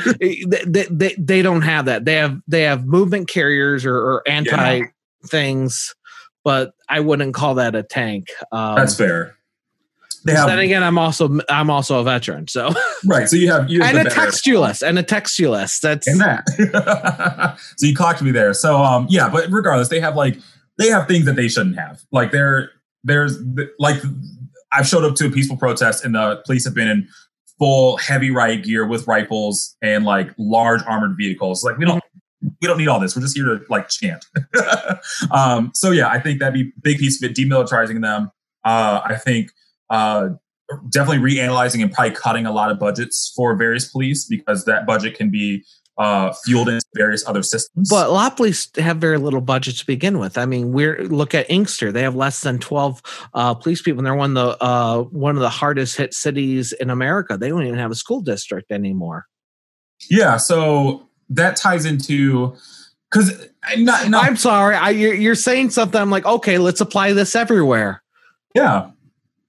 they, they they don't have that. They have they have movement carriers or, or anti things, but I wouldn't call that a tank. Um, That's fair. They have then again, I'm also I'm also a veteran, so right. So you have you have and a textualist and a textualist. That's and that. so you clocked me there. So um yeah, but regardless, they have like they have things that they shouldn't have. Like there there's like I've showed up to a peaceful protest and the police have been in full heavy riot gear with rifles and like large armored vehicles. Like we don't we don't need all this. We're just here to like chant. um so yeah, I think that'd be a big piece of it demilitarizing them. Uh I think uh definitely reanalyzing and probably cutting a lot of budgets for various police because that budget can be uh, fueled into various other systems. But a lot of police have very little budget to begin with. I mean, we're look at Inkster; they have less than twelve uh, police people, and they're one of the uh, one of the hardest hit cities in America. They don't even have a school district anymore. yeah, so that ties into because not I'm sorry, I, you're, you're saying something. I'm like, okay, let's apply this everywhere. yeah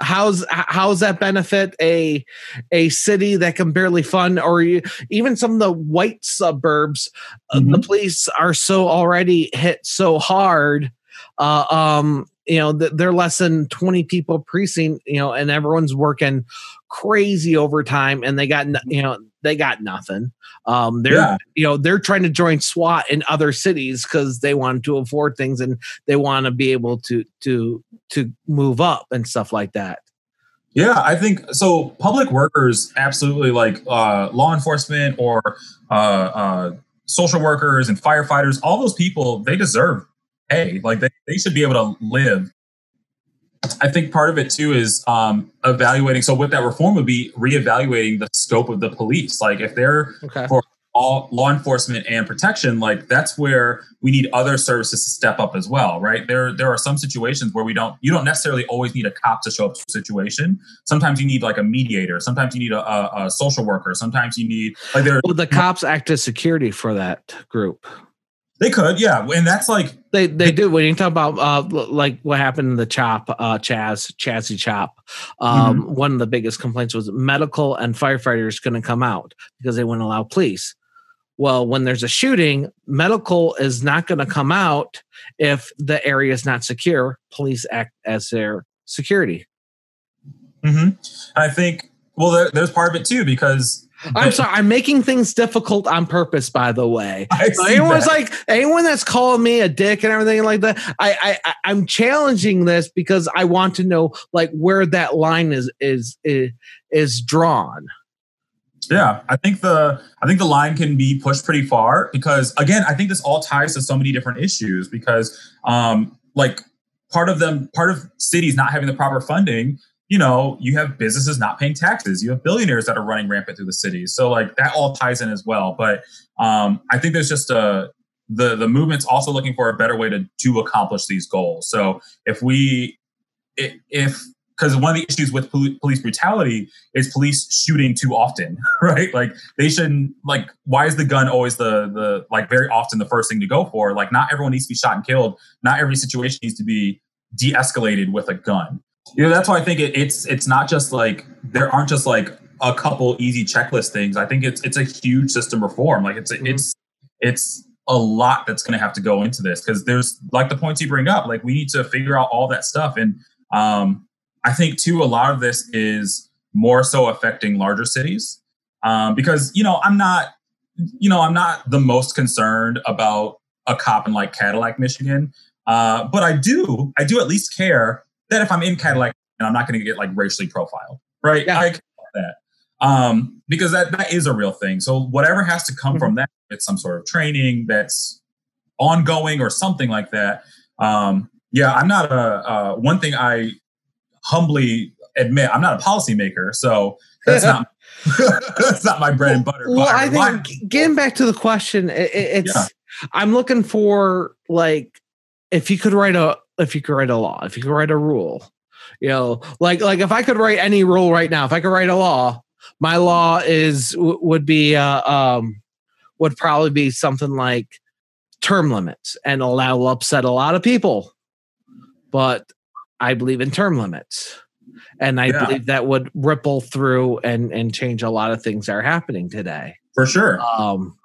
How's how's that benefit a a city that can barely fund, or you- even some of the white suburbs? uh, the police are so already hit so hard. Uh, um, you know, they're less than 20 people precinct, you know, and everyone's working crazy overtime and they got, no- you know, they got nothing. Um, they're, Yeah. you know, they're trying to join SWAT in other cities because they want to afford things and they want to be able to, to, to move up and stuff like that. Yeah, I think so. Public workers, absolutely, like uh, law enforcement or uh, uh, social workers and firefighters, all those people, they deserve pay. Like they, they should be able to live. I think part of it too is um, evaluating. So, what that reform would be reevaluating the scope of the police. Like, if they're Okay. for all law enforcement and protection, like that's where we need other services to step up as well, right? There, there are some situations where we don't. You don't necessarily always need a cop to show up to a situation. Sometimes you need like a mediator. Sometimes you need a, a, a social worker. Sometimes you need like there. Well, the cops act as security for that group. They could, yeah, and that's like They they do. When you talk about uh, like what happened in the chop, uh, Chaz, Chazzy Chop, um, one of the biggest complaints was medical and firefighters couldn't come out because they wouldn't allow police. Well, when there's a shooting, medical is not going to come out if the area is not secure. Police act as their security. Mm-hmm. I think. Well, there, there's part of it too because I'm sorry, I'm making things difficult on purpose. By the way, So anyone's that. like anyone that's calling me a dick and everything like that I, I I- i'm challenging this because i want to know like where that line is is is, is drawn Yeah, I think the I think the line can be pushed pretty far because again, I think this all ties to so many different issues because um like part of them part of cities not having the proper funding, you know, you have businesses not paying taxes, you have billionaires that are running rampant through the cities. So like that all ties in as well, but um I think there's just a the the movement's also looking for a better way to to accomplish these goals. So if we if because one of the issues with poli- police brutality is police shooting too often, right? Like they shouldn't like why is the gun always the the like very often the first thing to go for? Like not everyone needs to be shot and killed. Not every situation needs to be de-escalated with a gun. Know, that's why I think it, it's it's not just like there aren't just like a couple easy checklist things. I think it's it's a huge system reform. Like it's Mhm. it's it's a lot that's going to have to go into this because there's like the points you bring up. Like we need to figure out all that stuff and um I think too, a lot of this is more so affecting larger cities um, because you know I'm not, you know, I'm not the most concerned about a cop in like Cadillac, Michigan, uh, but I do, I do at least care that if I'm in Cadillac, and I'm not going to get like racially profiled, right? Yeah. I that um, because that that is a real thing. So whatever has to come from that, it's some sort of training that's ongoing or something like that. Um, yeah, I'm not a uh, one thing I humbly admit I'm not a policymaker, so that's not that's not my bread and butter. well But i think getting back to the question it- it's Yeah. i'm looking for like if you could write a if you could write a law if you could write a rule you know like like if i could write any rule right now if i could write a law my law is would be uh, um would probably be something like term limits and allow will upset a lot of people but i believe in term limits and i Yeah. believe that would ripple through and and change a lot of things that are happening today for sure. um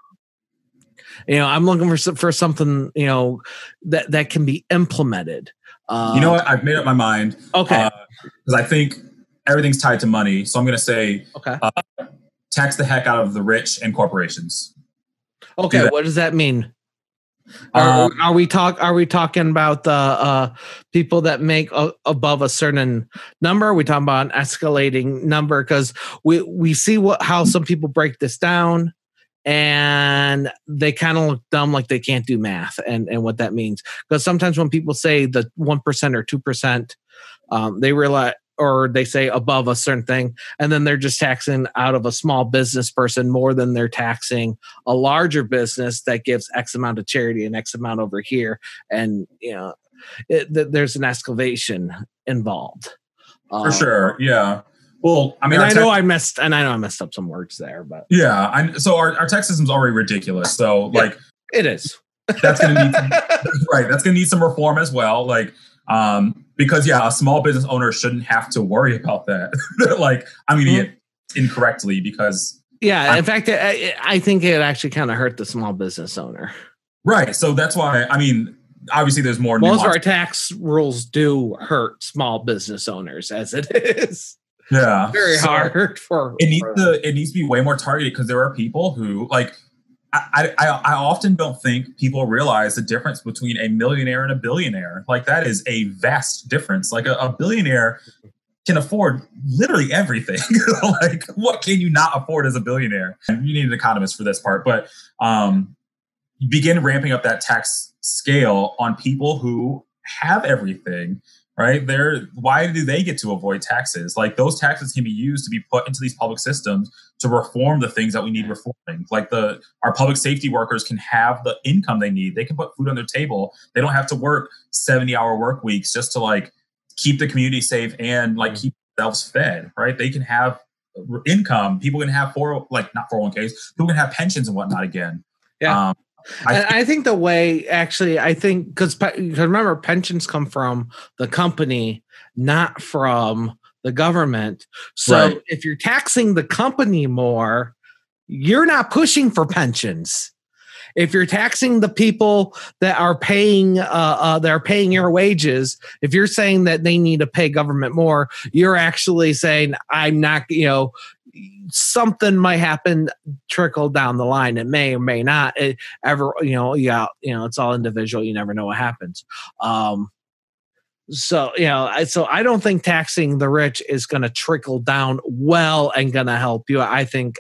you know i'm looking for for something you know that that can be implemented uh, you know what? I've made up my mind. Okay. Because I think everything's tied to money. So I'm going to say okay. tax the heck out of the rich and corporations. okay what does that mean? Are, Um, are we talk are we talking about the uh people that make a, above a certain number? We talking about an escalating number? Because we we see what how some people break this down and they kind of look dumb like they can't do math and and what that means because sometimes when people say the 1% or 2% um, they realize or they say above a certain thing and then they're just taxing out of a small business person more than they're taxing a larger business that gives x amount of charity and x amount over here and you know it, th- there's an escalation involved for Um, sure. Yeah. Well, I mean, I know I messed, and I know I messed up some words there, but yeah. I'm so our, our tax system's already ridiculous. So Yeah. like it is. that's going to need some, right. That's going to need some reform as well. Like, um, because yeah, a small business owner shouldn't have to worry about that. like, I'm going to get incorrectly because yeah, I- in fact, I, I think it actually kind of hurt the small business owner. right. So that's why I mean, obviously, there's more. Most of our tax rules do hurt small business owners, as it is yeah, very So hard for. It needs to it needs to be way more targeted because there are people who like. I, I, I often don't think people realize the difference between a millionaire and a billionaire. Like that is a vast difference. Like a, a billionaire can afford literally everything. like what can you not afford as a billionaire? You need an economist for this part, but um, begin ramping up that tax scale on people who have everything right? They're why do they get to avoid taxes? Like those taxes can be used to be put into these public systems to reform the things that we need reforming. Like the our public safety workers can have the income they need. They can put food on their table. They don't have to work 70 hour work weeks just to like keep the community safe and like keep themselves fed right? They can have income. People can have four like not 401ks people can have pensions and whatnot again. Yeah. Um, I, and I think the way actually, I think because remember, pensions come from the company, not from the government. So right. if you're taxing the company more, you're not pushing for pensions. If you're taxing the people that are paying, uh, uh, that are paying your wages, if you're saying that they need to pay government more, you're actually saying, "I'm not," you know, something might happen trickle down the line. It may or may not it ever, you know, yeah, you know, it's all individual. You never know what happens. Um, so you know, so I don't think taxing the rich is going to trickle down well and going to help you. I think,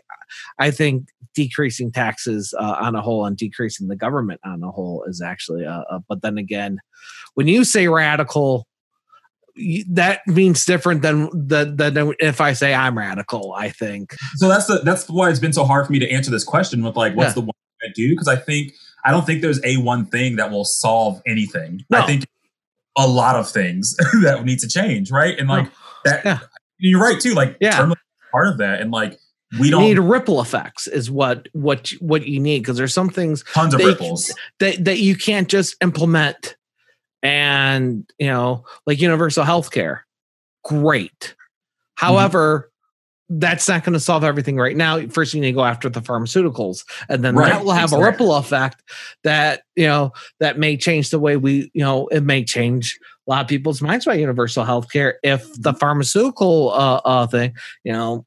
I think decreasing taxes uh, on a whole and decreasing the government on a whole is actually. Uh, but then again, when you say radical, that means different than the than if I say I'm radical. I think so. That's the that's why it's been so hard for me to answer this question with like, what's yeah. the one I do? Because I think I don't think there's a one thing that will solve anything. No. I think a lot of things that need to change, right? And like no. that, yeah. you're right too. Like, yeah, part of that, and like we don't you need ripple effects is what what what you need because there's some things tons of ripples that that you can't just implement and you know like universal health care great mm-hmm. however mm-hmm. that's not going to solve everything right now first you need to go after the pharmaceuticals and then right. that will have exactly. a ripple effect that you know that may change the way we you know it may change a lot of people's minds about universal health care if the mm-hmm. pharmaceutical uh, uh thing you know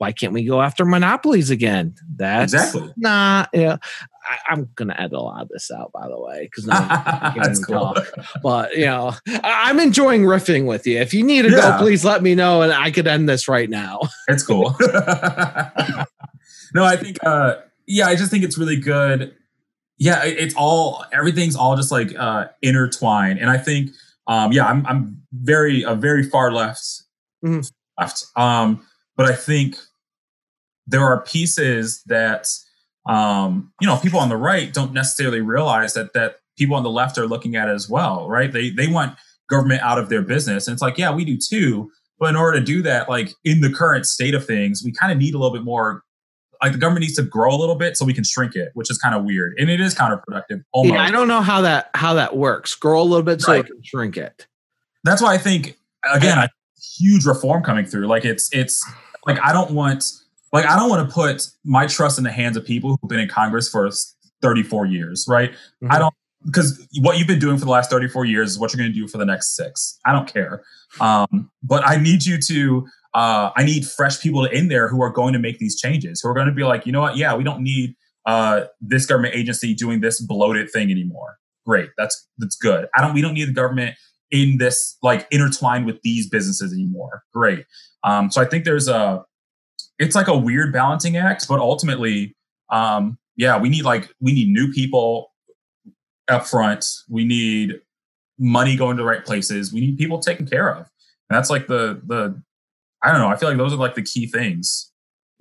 why can't we go after monopolies again? That's exactly. not. Yeah, I, am gonna edit a lot of this out, by the way, because that's cool. Talk. But you know, I, am enjoying riffing with you. If you need to yeah. go, please let me know, and I could end this right now. It's cool. no, I think. uh Yeah, I just think it's really good. Yeah, it, it's all everything's all just like uh intertwined, and I think. Um, yeah, I'm I'm very a very far left mm-hmm. left. Um, but I think there are pieces that um, you know people on the right don't necessarily realize that that people on the left are looking at it as well, right? They they want government out of their business, and it's like, yeah, we do too. But in order to do that, like in the current state of things, we kind of need a little bit more. Like the government needs to grow a little bit so we can shrink it, which is kind of weird, and it is counterproductive. Almost. Yeah, I don't know how that how that works. Grow a little bit so right. you can shrink it. That's why I think again, a huge reform coming through. Like it's it's like I don't want like I don't want to put my trust in the hands of people who've been in Congress for 34 years, right? Mm-hmm. I don't because what you've been doing for the last 34 years is what you're going to do for the next six. I don't care. Um, but I need you to, uh, I need fresh people in there who are going to make these changes, who are going to be like, you know what? Yeah, we don't need uh, this government agency doing this bloated thing anymore. Great. That's, that's good. I don't, we don't need the government in this, like intertwined with these businesses anymore. Great. Um, so I think there's a, it's like a weird balancing act, but ultimately, um, yeah, we need like we need new people up front. We need money going to the right places. We need people taken care of. And that's like the the I don't know. I feel like those are like the key things.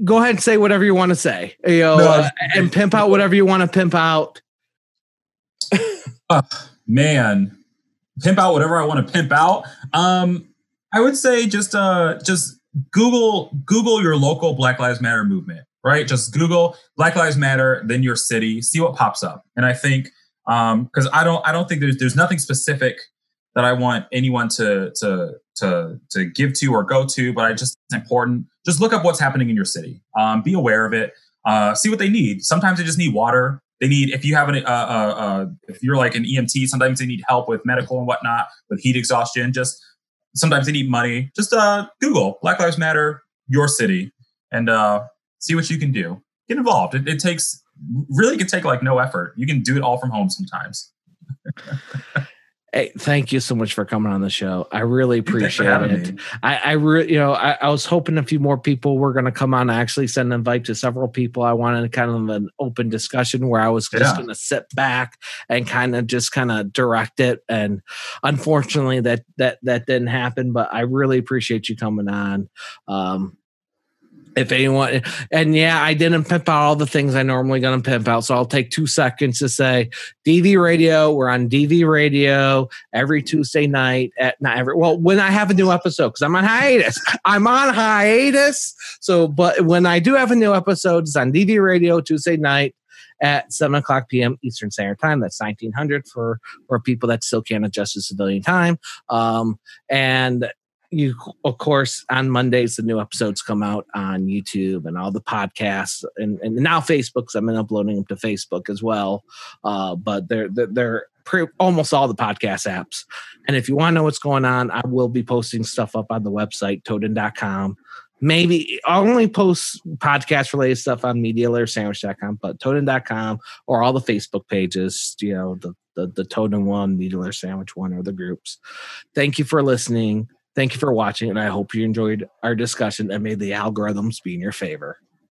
Go ahead and say whatever you want to say, you know, no, uh, and pimp out whatever you want to pimp out. uh, man, pimp out whatever I want to pimp out. Um, I would say just uh just Google Google your local Black Lives Matter movement, right? Just Google Black Lives Matter, then your city, see what pops up. And I think because um, I don't I don't think there's there's nothing specific that I want anyone to to to to give to or go to, but I just it's important. Just look up what's happening in your city. Um, be aware of it. Uh, see what they need. Sometimes they just need water. They need if you have an uh, uh, uh, if you're like an EMT, sometimes they need help with medical and whatnot with heat exhaustion. Just sometimes they need money. Just uh, Google Black Lives Matter, your city, and uh, see what you can do. Get involved. It, it takes really can take like no effort. You can do it all from home sometimes. Hey, thank you so much for coming on the show. I really appreciate it. Me. I, I really, you know, I, I, was hoping a few more people were going to come on. I actually sent an invite to several people. I wanted kind of an open discussion where I was just yeah. going to sit back and kind of just kind of direct it. And unfortunately, that that that didn't happen. But I really appreciate you coming on. Um, if anyone and yeah i didn't pimp out all the things i normally gonna pimp out so i'll take two seconds to say dv radio we're on dv radio every tuesday night at not every well when i have a new episode because i'm on hiatus i'm on hiatus so but when i do have a new episode it's on dv radio tuesday night at 7 o'clock p.m. Eastern Standard Time. That's 1900 for, for people that still can't adjust to civilian time. Um, and you of course on mondays the new episodes come out on youtube and all the podcasts and, and now facebook's i've been uploading them to facebook as well uh, but they're they're, they're pre- almost all the podcast apps and if you want to know what's going on i will be posting stuff up on the website toten.com maybe i'll only post podcast related stuff on medialitersandwich.com but toten.com or all the facebook pages you know the the, the Toten one, Media layer Sandwich one, or the groups. Thank you for listening. Thank you for watching, and I hope you enjoyed our discussion and made the algorithms be in your favor.